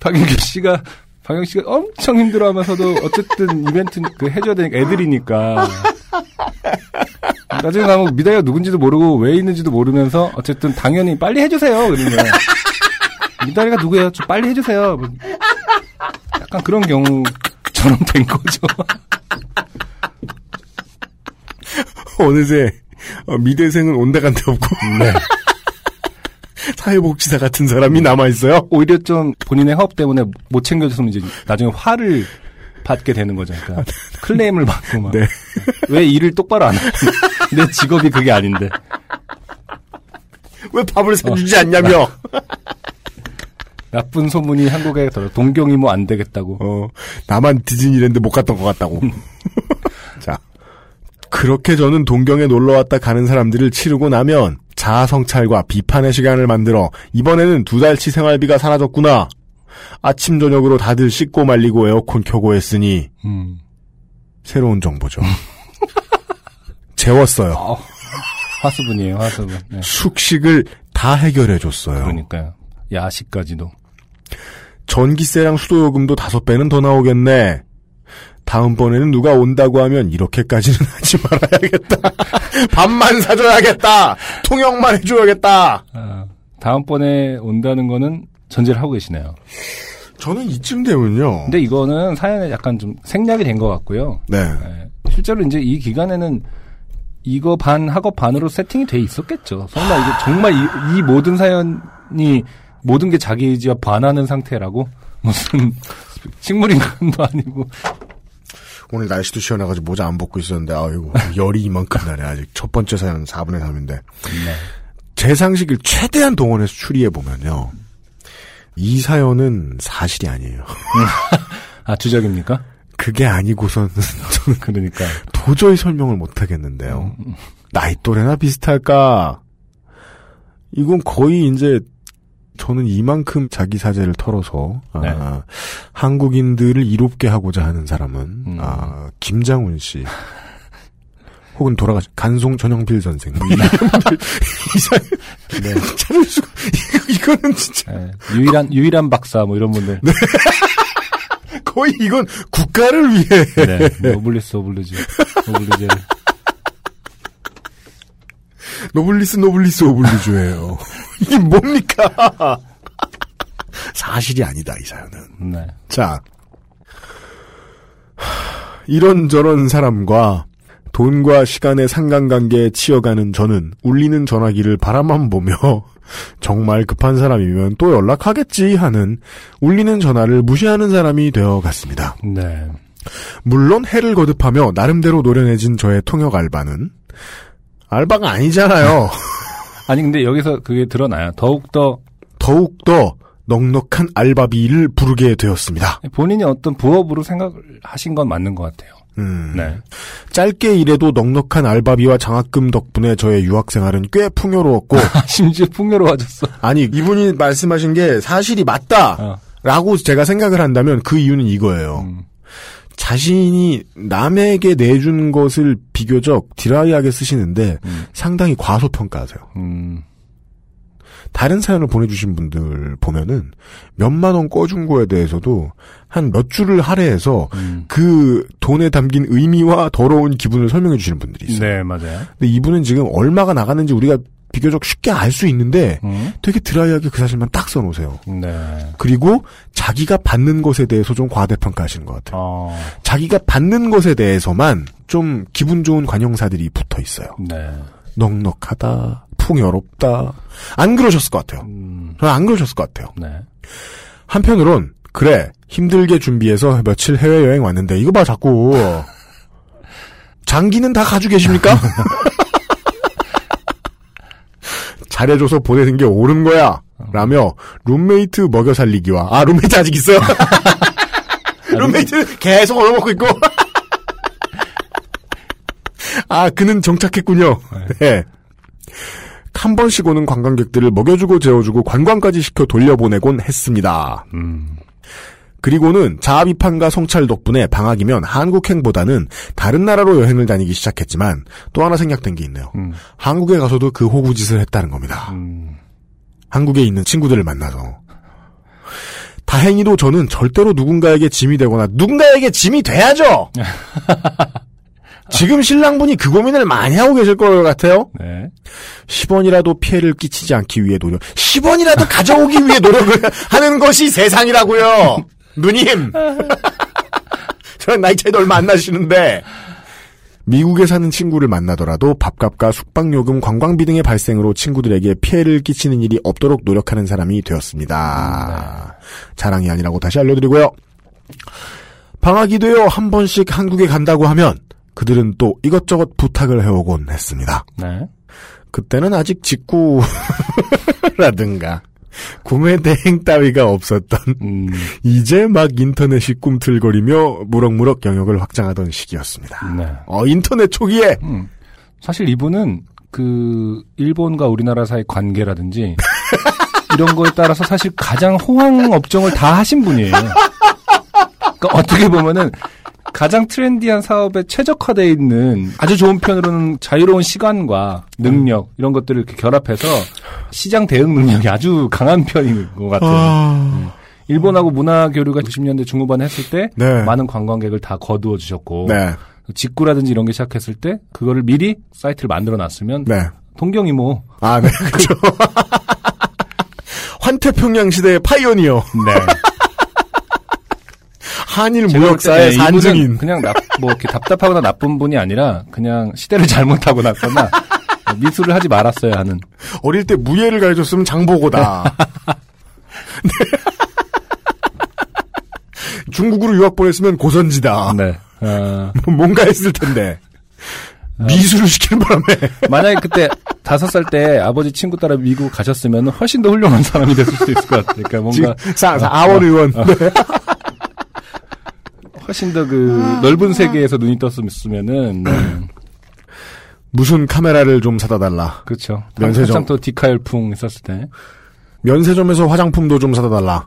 박영규 씨가 박영규 씨가 엄청 힘들어하면서도 어쨌든 이벤트 그 해줘야 되니까 애들이니까 나중에 가면 미다리가 누군지도 모르고 왜 있는지도 모르면서 어쨌든 당연히 빨리 해주세요 그러면 미다리가 누구예요? 좀 빨리 해주세요. 뭐 약간 그런 경우처럼 된 거죠. 어느새 어, 미대생은 온데 간데 없고 네. 사회복지사 같은 사람이 남아 있어요. 오히려 좀 본인의 허업 때문에 못 챙겨줬으면 이제 나중에 화를 받게 되는 거죠. 그러니까 클레임을 받고 막. 네. 왜 일을 똑바로 안 해? 내 직업이 그게 아닌데. 왜 밥을 사주지 않냐며. 나쁜 소문이 한국에 더 동경이 뭐 안 되겠다고. 어, 나만 디즈니랜드 못 갔던 것 같다고. 자. 그렇게 저는 동경에 놀러 왔다 가는 사람들을 치르고 나면 자아 성찰과 비판의 시간을 만들어 이번에는 두 달치 생활비가 사라졌구나. 아침 저녁으로 다들 씻고 말리고 에어컨 켜고 했으니 음. 새로운 정보죠. 재웠어요. 어, 화수분이에요, 화수분. 네. 숙식을 다 해결해 줬어요. 그러니까요. 야식까지도. 전기세랑 수도요금도 다섯 배는 더 나오겠네. 다음번에는 누가 온다고 하면 이렇게까지는 하지 말아야겠다. 밥만 사줘야겠다. 통역만 해줘야겠다. 아, 다음번에 온다는 거는 전제를 하고 계시네요. 저는 이쯤 되면요. 근데 이거는 사연에 약간 좀 생략이 된 것 같고요. 네. 네. 실제로 이제 이 기간에는 이거 반 학업 반으로 세팅이 돼 있었겠죠. 설마 이게 정말 이, 이 모든 사연이 모든 게 자기 의지와 반하는 상태라고 무슨 식물인간도 아니고 오늘 날씨도 시원해가지고 모자 안 벗고 있었는데, 아이고, 열이 이만큼 나네. 아직 첫 번째 사연 4분의 3인데. 제 상식을 최대한 동원해서 추리해 보면요. 이 사연은 사실이 아니에요. 아, 주적입니까? 그게 아니고선 저는 그러니까. 도저히 설명을 못 하겠는데요. 음, 나이 또래나 비슷할까? 이건 거의 이제 저는 이만큼 자기 사재를 털어서 아, 네. 한국인들을 이롭게 하고자 하는 사람은 음. 아, 김장훈 씨 혹은 돌아가신 간송 전영필 선생 뭐 이런 분들 이상 네. 찾을 이거, 이거는 진짜 예, 유일한, 유일한 박사, 뭐 이런 분들. 거의 이건 국가를 위해 네. 노블리스 오블리지. 오블리제를. 노블리스 노블리스 오블리주예요. 이게 뭡니까? 사실이 아니다 이 사연은. 네. 자, 이런 저런 사람과 돈과 시간의 상관관계에 치여가는 저는 울리는 전화기를 바라만 보며 정말 급한 사람이면 또 연락하겠지 하는 울리는 전화를 무시하는 사람이 되어 갔습니다. 네. 물론 해를 거듭하며 나름대로 노련해진 저의 통역 알바는 알바가 아니잖아요. 아니, 근데 여기서 그게 드러나요. 더욱더 더욱더 넉넉한 알바비를 부르게 되었습니다. 본인이 어떤 부업으로 생각하신 건 맞는 것 같아요. 음. 네. 짧게 일해도 넉넉한 알바비와 장학금 덕분에 저의 유학생활은 꽤 풍요로웠고 심지어 풍요로워졌어. 아니 이분이 말씀하신 게 사실이 맞다 어. 라고 제가 생각을 한다면 그 이유는 이거예요. 음. 자신이 남에게 내준 것을 비교적 드라이하게 쓰시는데 음. 상당히 과소평가하세요. 음. 다른 사연을 보내주신 분들 보면은 몇만 원 꿔준 거에 대해서도 한 몇 줄을 할애해서 음. 그 돈에 담긴 의미와 더러운 기분을 설명해 주시는 분들이 있어요. 네, 맞아요. 근데 이분은 지금 얼마가 나갔는지 우리가 비교적 쉽게 알 수 있는데 음. 되게 드라이하게 그 사실만 딱 써놓으세요. 네. 그리고 자기가 받는 것에 대해서 좀 과대평가하시는 것 같아요. 어. 자기가 받는 것에 대해서만 좀 기분 좋은 관용사들이 붙어 있어요. 네. 넉넉하다, 풍요롭다. 안 그러셨을 것 같아요. 음. 저는 안 그러셨을 것 같아요. 네. 한편으론 그래 힘들게 준비해서 며칠 해외 여행 왔는데 이거 봐 자꾸 장기는 다 가지고 계십니까? 잘해줘서 보내는 게 옳은 거야 라며 룸메이트 먹여 살리기와 아 룸메이트 아직 있어요 룸메이트 계속 얻어먹고 있고 아 그는 정착했군요 네. 한 번씩 오는 관광객들을 먹여주고 재워주고 관광까지 시켜 돌려보내곤 했습니다. 음. 그리고는 자아비판과 성찰 덕분에 방학이면 한국행보다는 다른 나라로 여행을 다니기 시작했지만 또 하나 생략된 게 있네요. 음. 한국에 가서도 그 호구짓을 했다는 겁니다. 음. 한국에 있는 친구들을 만나서. 다행히도 저는 절대로 누군가에게 짐이 되거나 누군가에게 짐이 돼야죠. 지금 신랑분이 그 고민을 많이 하고 계실 것 같아요. 네. 10원이라도 피해를 끼치지 않기 위해 노력. 10원이라도 가져오기 위해 노력을 하는 것이 세상이라고요. 누님. 저랑 나이 차이도 얼마 안 나시는데. 미국에 사는 친구를 만나더라도 밥값과 숙박요금, 관광비 등의 발생으로 친구들에게 피해를 끼치는 일이 없도록 노력하는 사람이 되었습니다. 자랑이 아니라고 다시 알려드리고요. 방학이 되어 한 번씩 한국에 간다고 하면 그들은 또 이것저것 부탁을 해오곤 했습니다. 네. 그때는 아직 직구라든가 구매 대행 따위가 없었던 음. 이제 막 인터넷이 꿈틀거리며 무럭무럭 영역을 확장하던 시기였습니다. 네. 어 인터넷 초기에 음. 사실 이분은 그 일본과 우리나라 사이 관계라든지 이런 거에 따라서 사실 가장 호황 업종을 다 하신 분이에요. 그러니까 어떻게 보면은 가장 트렌디한 사업에 최적화되어 있는 아주 좋은 편으로는 자유로운 시간과 능력 이런 것들을 이렇게 결합해서 시장 대응 능력이 아주 강한 편인 것 같아요. 아, 일본하고 문화 교류가 90년대 중후반에 했을 때 네. 많은 관광객을 다 거두어 주셨고 네, 직구라든지 이런 게 시작했을 때 그거를 미리 사이트를 만들어 놨으면 네. 동경이모 아, 네, 그렇죠. 환태평양 시대의 파이오니어, 네. 한일 무역사의 이분은 산증인. 그냥 나, 뭐 이렇게 답답하거나 나쁜 분이 아니라 그냥 시대를 잘못하고 났거나 미술을 하지 말았어야 하는 어릴 때 무예를 가르쳤으면 장보고다. 네. 중국으로 유학 보냈으면 고선지다. 네. 어, 뭔가 했을 텐데. 미술을 시키는 바람에. 만약에 그때 다섯 살 때 아버지 친구 따라 미국 가셨으면 훨씬 더 훌륭한 사람이 됐을 수도 있을 것 같아요. 그러니까 뭔가 사, 사, 아원 의원. 네. 훨씬 더그 넓은 세계에서 눈이 떴으면은 네. 무슨 카메라를 좀 사다 달라. 그렇죠. 면세점. 또 디카 열풍 있었을 때. 면세점에서 화장품도 좀 사다 달라.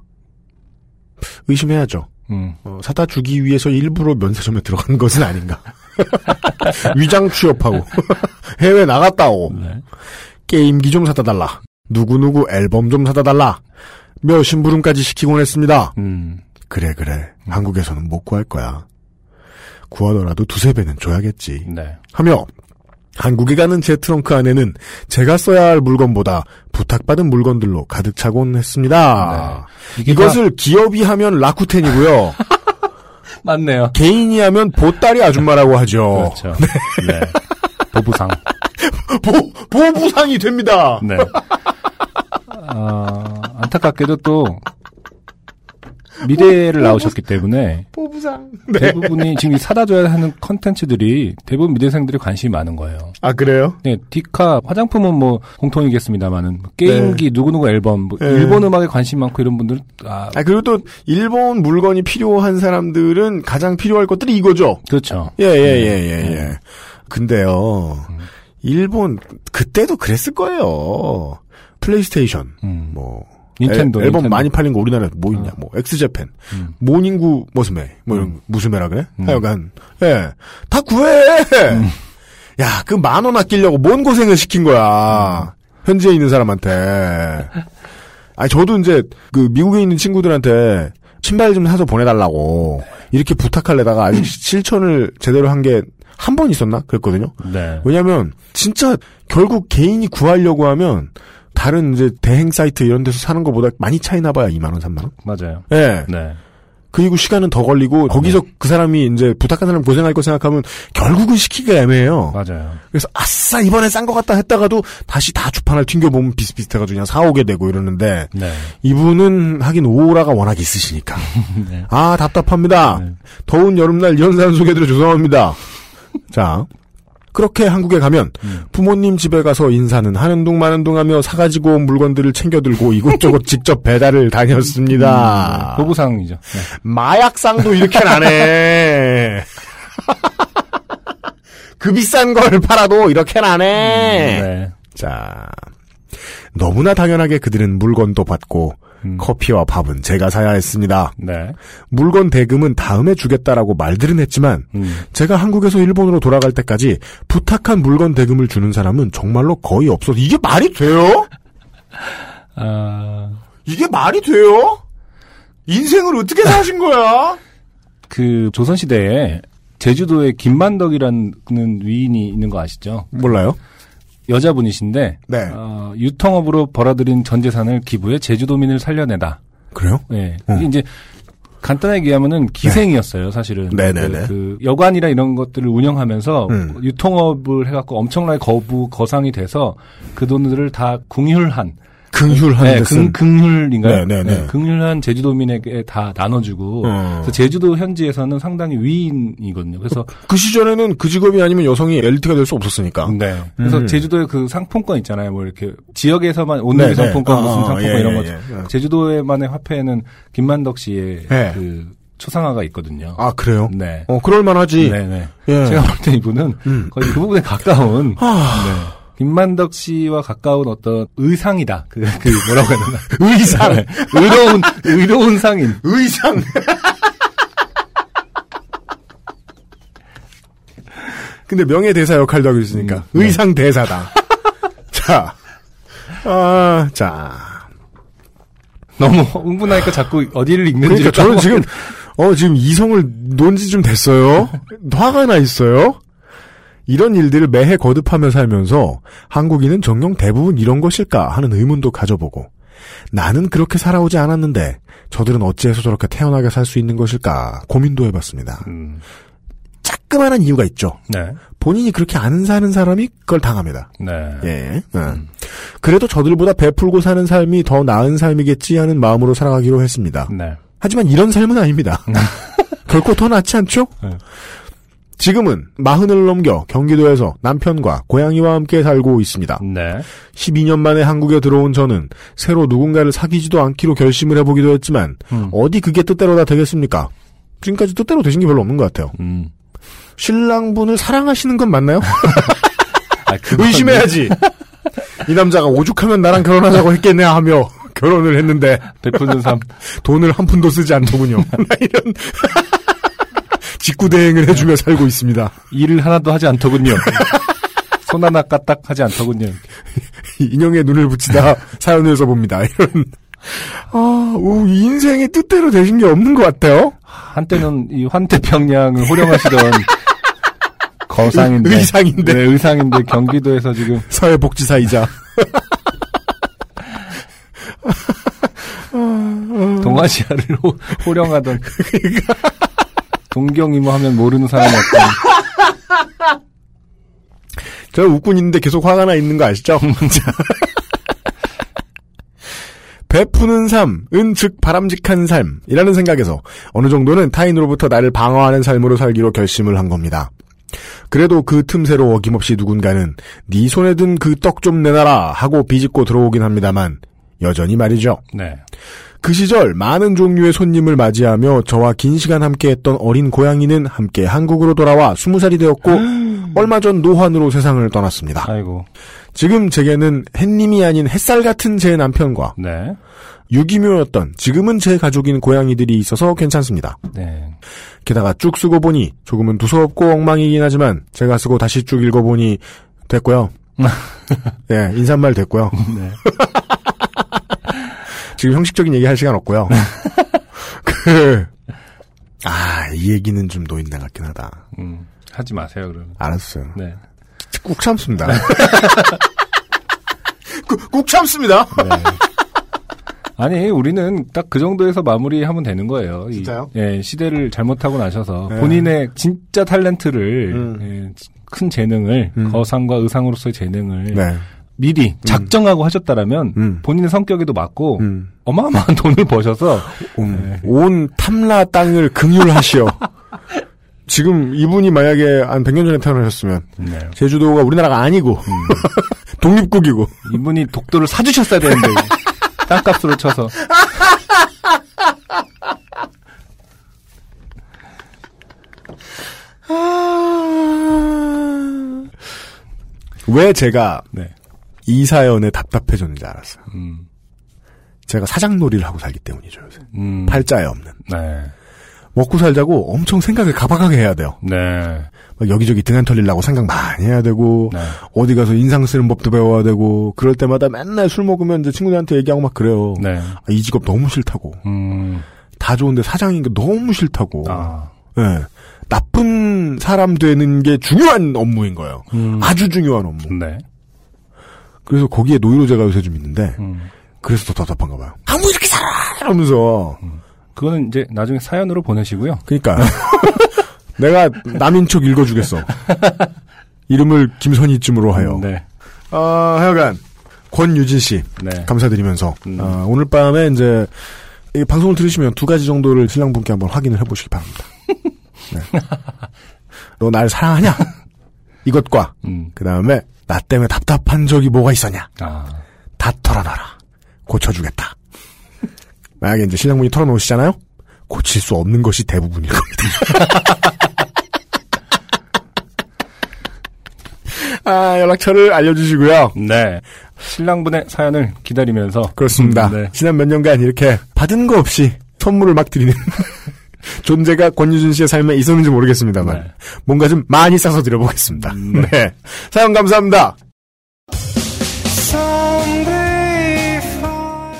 의심해야죠. 음. 어, 사다 주기 위해서 일부러 면세점에 들어간 것은 아닌가. 위장 취업하고 해외 나갔다 오고 네. 게임기 좀 사다 달라. 누구누구 앨범 좀 사다 달라. 몇 심부름까지 시키곤 했습니다. 음. 그래 그래. 한국에서는 못 구할 거야. 구하더라도 두세 배는 줘야겠지. 네. 하며 한국에 가는 제 트렁크 안에는 제가 써야 할 물건보다 부탁받은 물건들로 가득 차곤 했습니다. 네. 이것을 기업이 하면 라쿠텐이고요. 맞네요. 개인이 하면 보따리 아줌마라고 하죠. 그렇죠. 네. 보부상. 보, 보부상이 됩니다. 네. 아, 안타깝게도 또 미래를 나오셨기 때문에 보부상. 네. 대부분이 지금 이 사다 줘야 하는 컨텐츠들이 대부분 미대생들이 관심이 많은 거예요. 아 그래요? 네, 디카 화장품은 뭐 공통이겠습니다만은 게임기 누구누구 앨범 뭐 네. 일본 음악에 관심 많고 이런 분들 아아 그리고 또 일본 물건이 필요한 사람들은 가장 필요할 것들이 이거죠. 그렇죠. 예, 예, 예, 예, 예. 근데요, 일본, 그때도 그랬을 거예요. 플레이스테이션, 음. 뭐, 닌텐도 앨, 앨범 닌텐도. 많이 팔린 거 우리나라에 뭐 있냐, 어. 뭐, X Japan, 음. 모닝구 머스메, 뭐 이런, 음. 무스메라 그래? 음. 하여간, 예. 다 구해! 야, 그 만 원 아끼려고 뭔 고생을 시킨 거야. 현지에 있는 사람한테. 아니, 저도 이제, 그, 미국에 있는 친구들한테 신발 좀 사서 보내달라고, 이렇게 부탁할래다가 아직 실천을 제대로 한 게 한 번 있었나? 그랬거든요. 네. 왜냐면, 진짜, 결국 개인이 구하려고 하면, 다른 이제 대행 사이트 이런 데서 사는 것보다 많이 차이나 봐야 2만 원, 3만 원? 맞아요. 예. 네. 그리고 시간은 더 걸리고, 거기서 그 사람이 이제 부탁한 사람 고생할 거 생각하면, 결국은 시키기가 애매해요. 맞아요. 그래서 아싸 이번엔 싼것 같다 했다가도 다시 다 주판을 튕겨보면 비슷비슷해가지고 그냥 사오게 되고 이러는데 네. 이분은 하긴 오라가 워낙 있으시니까 네. 아 답답합니다 네. 더운 여름날 이런 사연 소개드려 죄송합니다 자 그렇게 한국에 가면 음. 부모님 집에 가서 인사는 하는 둥 마는 둥 하며 사가지고 온 물건들을 챙겨들고 이곳저곳 직접 배달을 다녔습니다 보부상이죠. 네. 마약상도 이렇게 나네. 그 비싼 걸 팔아도 이렇게 나네. 네. 자, 너무나 당연하게 그들은 물건도 받고 음. 커피와 밥은 제가 사야 했습니다. 네. 물건 대금은 다음에 주겠다라고 말들은 했지만 음. 제가 한국에서 일본으로 돌아갈 때까지 부탁한 물건 대금을 주는 사람은 정말로 거의 없어서 이게 말이 돼요? 아, 이게 말이 돼요? 인생을 어떻게 사신 거야? 그 조선시대에 제주도에 김만덕이라는 위인이 있는 거 아시죠? 몰라요? 여자분이신데 네. 어, 유통업으로 벌어들인 전 재산을 기부해 제주도민을 살려내다. 그래요? 예. 음. 이게 이제 간단하게 얘기하면은 기생이었어요, 사실은. 네네네. 그, 그 여관이나 이런 것들을 운영하면서 음. 유통업을 해갖고 엄청나게 거부 거상이 돼서 그 돈들을 다 궁휼한 긍휼한 네, 긍, 긍휼인가요? 네네네. 긍휼한 제주도민에게 다 나눠주고 어. 그래서 제주도 현지에서는 상당히 위인이거든요. 그래서 그 시절에는 그 직업이 아니면 여성이 엘리트가 될 수 없었으니까. 네. 그래서 음. 제주도의 그 상품권 있잖아요. 뭐 이렇게 지역에서만 온누리 네, 상품권 네. 무슨 어, 상품권 예, 이런 예, 거. 예. 제주도의만의 화폐에는 김만덕 씨의 네. 그 초상화가 있거든요. 아 그래요? 네. 어 그럴 만하지. 네, 네. 예. 제가 볼 때 이분은 음. 거의 그 부분에 가까운 아, 네. 김만덕 씨와 가까운 어떤 의상이다. 그, 그 뭐라고 해야 되나? 의상, 네. 의로운 의로운 상인. 의상. 근데 명예 대사 역할도 하고 있으니까 음, 네. 의상 대사다. 자, 아, 자. 너무 흥분하니까 자꾸 어디를 읽는지 그러니까 저는 지금 어 지금 이성을 논지 좀 됐어요. 화가 나 있어요. 이런 일들을 매해 거듭하며 살면서 한국인은 정녕 대부분 이런 것일까 하는 의문도 가져보고 나는 그렇게 살아오지 않았는데 저들은 어찌해서 저렇게 태어나게 살 수 있는 것일까 고민도 해봤습니다. 음, 자그마한 이유가 있죠. 네, 본인이 그렇게 안 사는 사람이 그걸 당합니다. 네, 예. 음. 그래도 저들보다 베풀고 사는 삶이 더 나은 삶이겠지 하는 마음으로 살아가기로 했습니다. 네. 하지만 이런 삶은 아닙니다. 결코 더 낫지 않죠? 네. 지금은 마흔을 넘겨 경기도에서 남편과 고양이와 함께 살고 있습니다. 네. 12년 만에 한국에 들어온 저는 새로 누군가를 사귀지도 않기로 결심을 해보기도 했지만 음. 어디 그게 뜻대로 다 되겠습니까? 지금까지 뜻대로 되신 게 별로 없는 것 같아요. 음. 신랑분을 사랑하시는 건 맞나요? 아, 의심해야지. 이 남자가 오죽하면 나랑 결혼하자고 했겠네 하며 결혼을 했는데 베푸는 삶. 돈을 한 푼도 쓰지 않더군요. 이런 직구 대행을 해주며 살고 있습니다. 일을 하나도 하지 않더군요. 손 하나 까딱 하지 않더군요. 인형에 눈을 붙이다 사연을 써봅니다. 이런 아, 오, 이 인생의 뜻대로 되신 게 없는 것 같아요. 한때는 이 환태평양을 호령하시던 거상인데. 의상인데. 네, 의상인데 경기도에서 지금 사회복지사이자 동아시아를 호, 호령하던. 동경이모 하면 모르는 사람이 없던. 저 웃고 있는데 계속 화가 나 있는 거 아시죠? 자. 베푸는 삶 은 즉 바람직한 삶이라는 생각에서 어느 정도는 타인으로부터 나를 방어하는 삶으로 살기로 결심을 한 겁니다. 그래도 그 틈새로 어김없이 누군가는 네 손에 든 그 떡 좀 내놔라 하고 비집고 들어오긴 합니다만 여전히 말이죠. 네. 그 시절 많은 종류의 손님을 맞이하며 저와 긴 시간 함께했던 어린 고양이는 함께 한국으로 돌아와 20살이 되었고 얼마 전 노환으로 세상을 떠났습니다. 아이고. 지금 제게는 햇님이 아닌 햇살 같은 제 남편과 네. 유기묘였던 지금은 제 가족인 고양이들이 있어서 괜찮습니다. 네. 게다가 쭉 쓰고 보니 조금은 두서없고 엉망이긴 하지만 제가 쓰고 다시 쭉 읽어보니 됐고요. 예, 인사말 됐고요. 네. 지금 형식적인 얘기 할 시간 없고요. 그, 아, 이 얘기는 좀 노인네 같긴 하다. 음, 하지 마세요, 그러면. 알았어요. 네. 꾹 참습니다. 꾹, 꾹 참습니다. 네. 아니, 우리는 딱 그 정도에서 마무리하면 되는 거예요. 이- 진짜요? 예, 시대를 잘못하고 나셔서 네. 본인의 진짜 탤런트를, 음. 예, 큰 재능을, 음. 거상과 의상으로서의 재능을 네. 미리 작정하고 하셨다라면 음. 본인의 성격에도 맞고 음. 어마어마한 돈을 버셔서 음, 온 탐라 땅을 긍휼하시오. 지금 이분이 만약에 한 100년 전에 태어나셨으면 네. 제주도가 우리나라가 아니고 독립국이고 이분이 독도를 사주셨어야 되는데 땅값으로 쳐서 왜 제가 네. 이 사연에 답답해졌는지 알았어요. 음. 제가 사장놀이를 하고 살기 때문이죠. 요새. 음. 팔자에 없는. 네. 먹고 살자고 엄청 생각을 가박하게 해야 돼요. 네. 막 여기저기 등한 털리려고 생각 많이 해야 되고 네. 어디 가서 인상 쓰는 법도 배워야 되고 그럴 때마다 맨날 술 먹으면 이제 친구들한테 얘기하고 막 그래요. 네. 아, 이 직업 너무 싫다고. 음. 다 좋은데 사장인 게 너무 싫다고. 아. 예. 나쁜 사람 되는 게 중요한 업무인 거예요. 음. 아주 중요한 업무. 네. 그래서 거기에 노이로제가 요새 좀 있는데 음. 그래서 더 답답한가 봐요. 아무 이렇게 살아 이러면서. 그거는 이제 나중에 사연으로 보내시고요. 그러니까 내가 남인 척 읽어주겠어. 이름을 김선희쯤으로 하여. 네. 아, 하여간 권유진 씨 네. 감사드리면서 음. 아, 오늘 밤에 이제 이 방송을 들으시면 두 가지 정도를 신랑분께 한번 확인을 해보시기 바랍니다. 네. 너 날 사랑하냐? 이것과 음. 그 다음에 나 때문에 답답한 적이 뭐가 있었냐? 아. 다 털어놔라. 고쳐주겠다. 만약에 이제 신랑분이 털어놓으시잖아요? 고칠 수 없는 것이 대부분일 겁니다. 아, 연락처를 알려주시고요. 네. 신랑분의 사연을 기다리면서 그렇습니다. 음, 네. 지난 몇 년간 이렇게 받은 거 없이 선물을 막 드리는 존재가 권유준 씨의 삶에 있었는지 모르겠습니다만 네. 뭔가 좀 많이 싸서 드려보겠습니다. 네. 사연 감사합니다.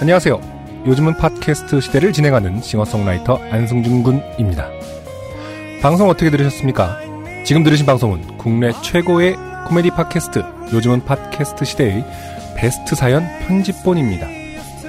안녕하세요. 요즘은 팟캐스트 시대를 진행하는 싱어송라이터 안승준 군입니다. 방송 어떻게 들으셨습니까? 지금 들으신 방송은 국내 최고의 코미디 팟캐스트 요즘은 팟캐스트 시대의 베스트 사연 편집본입니다.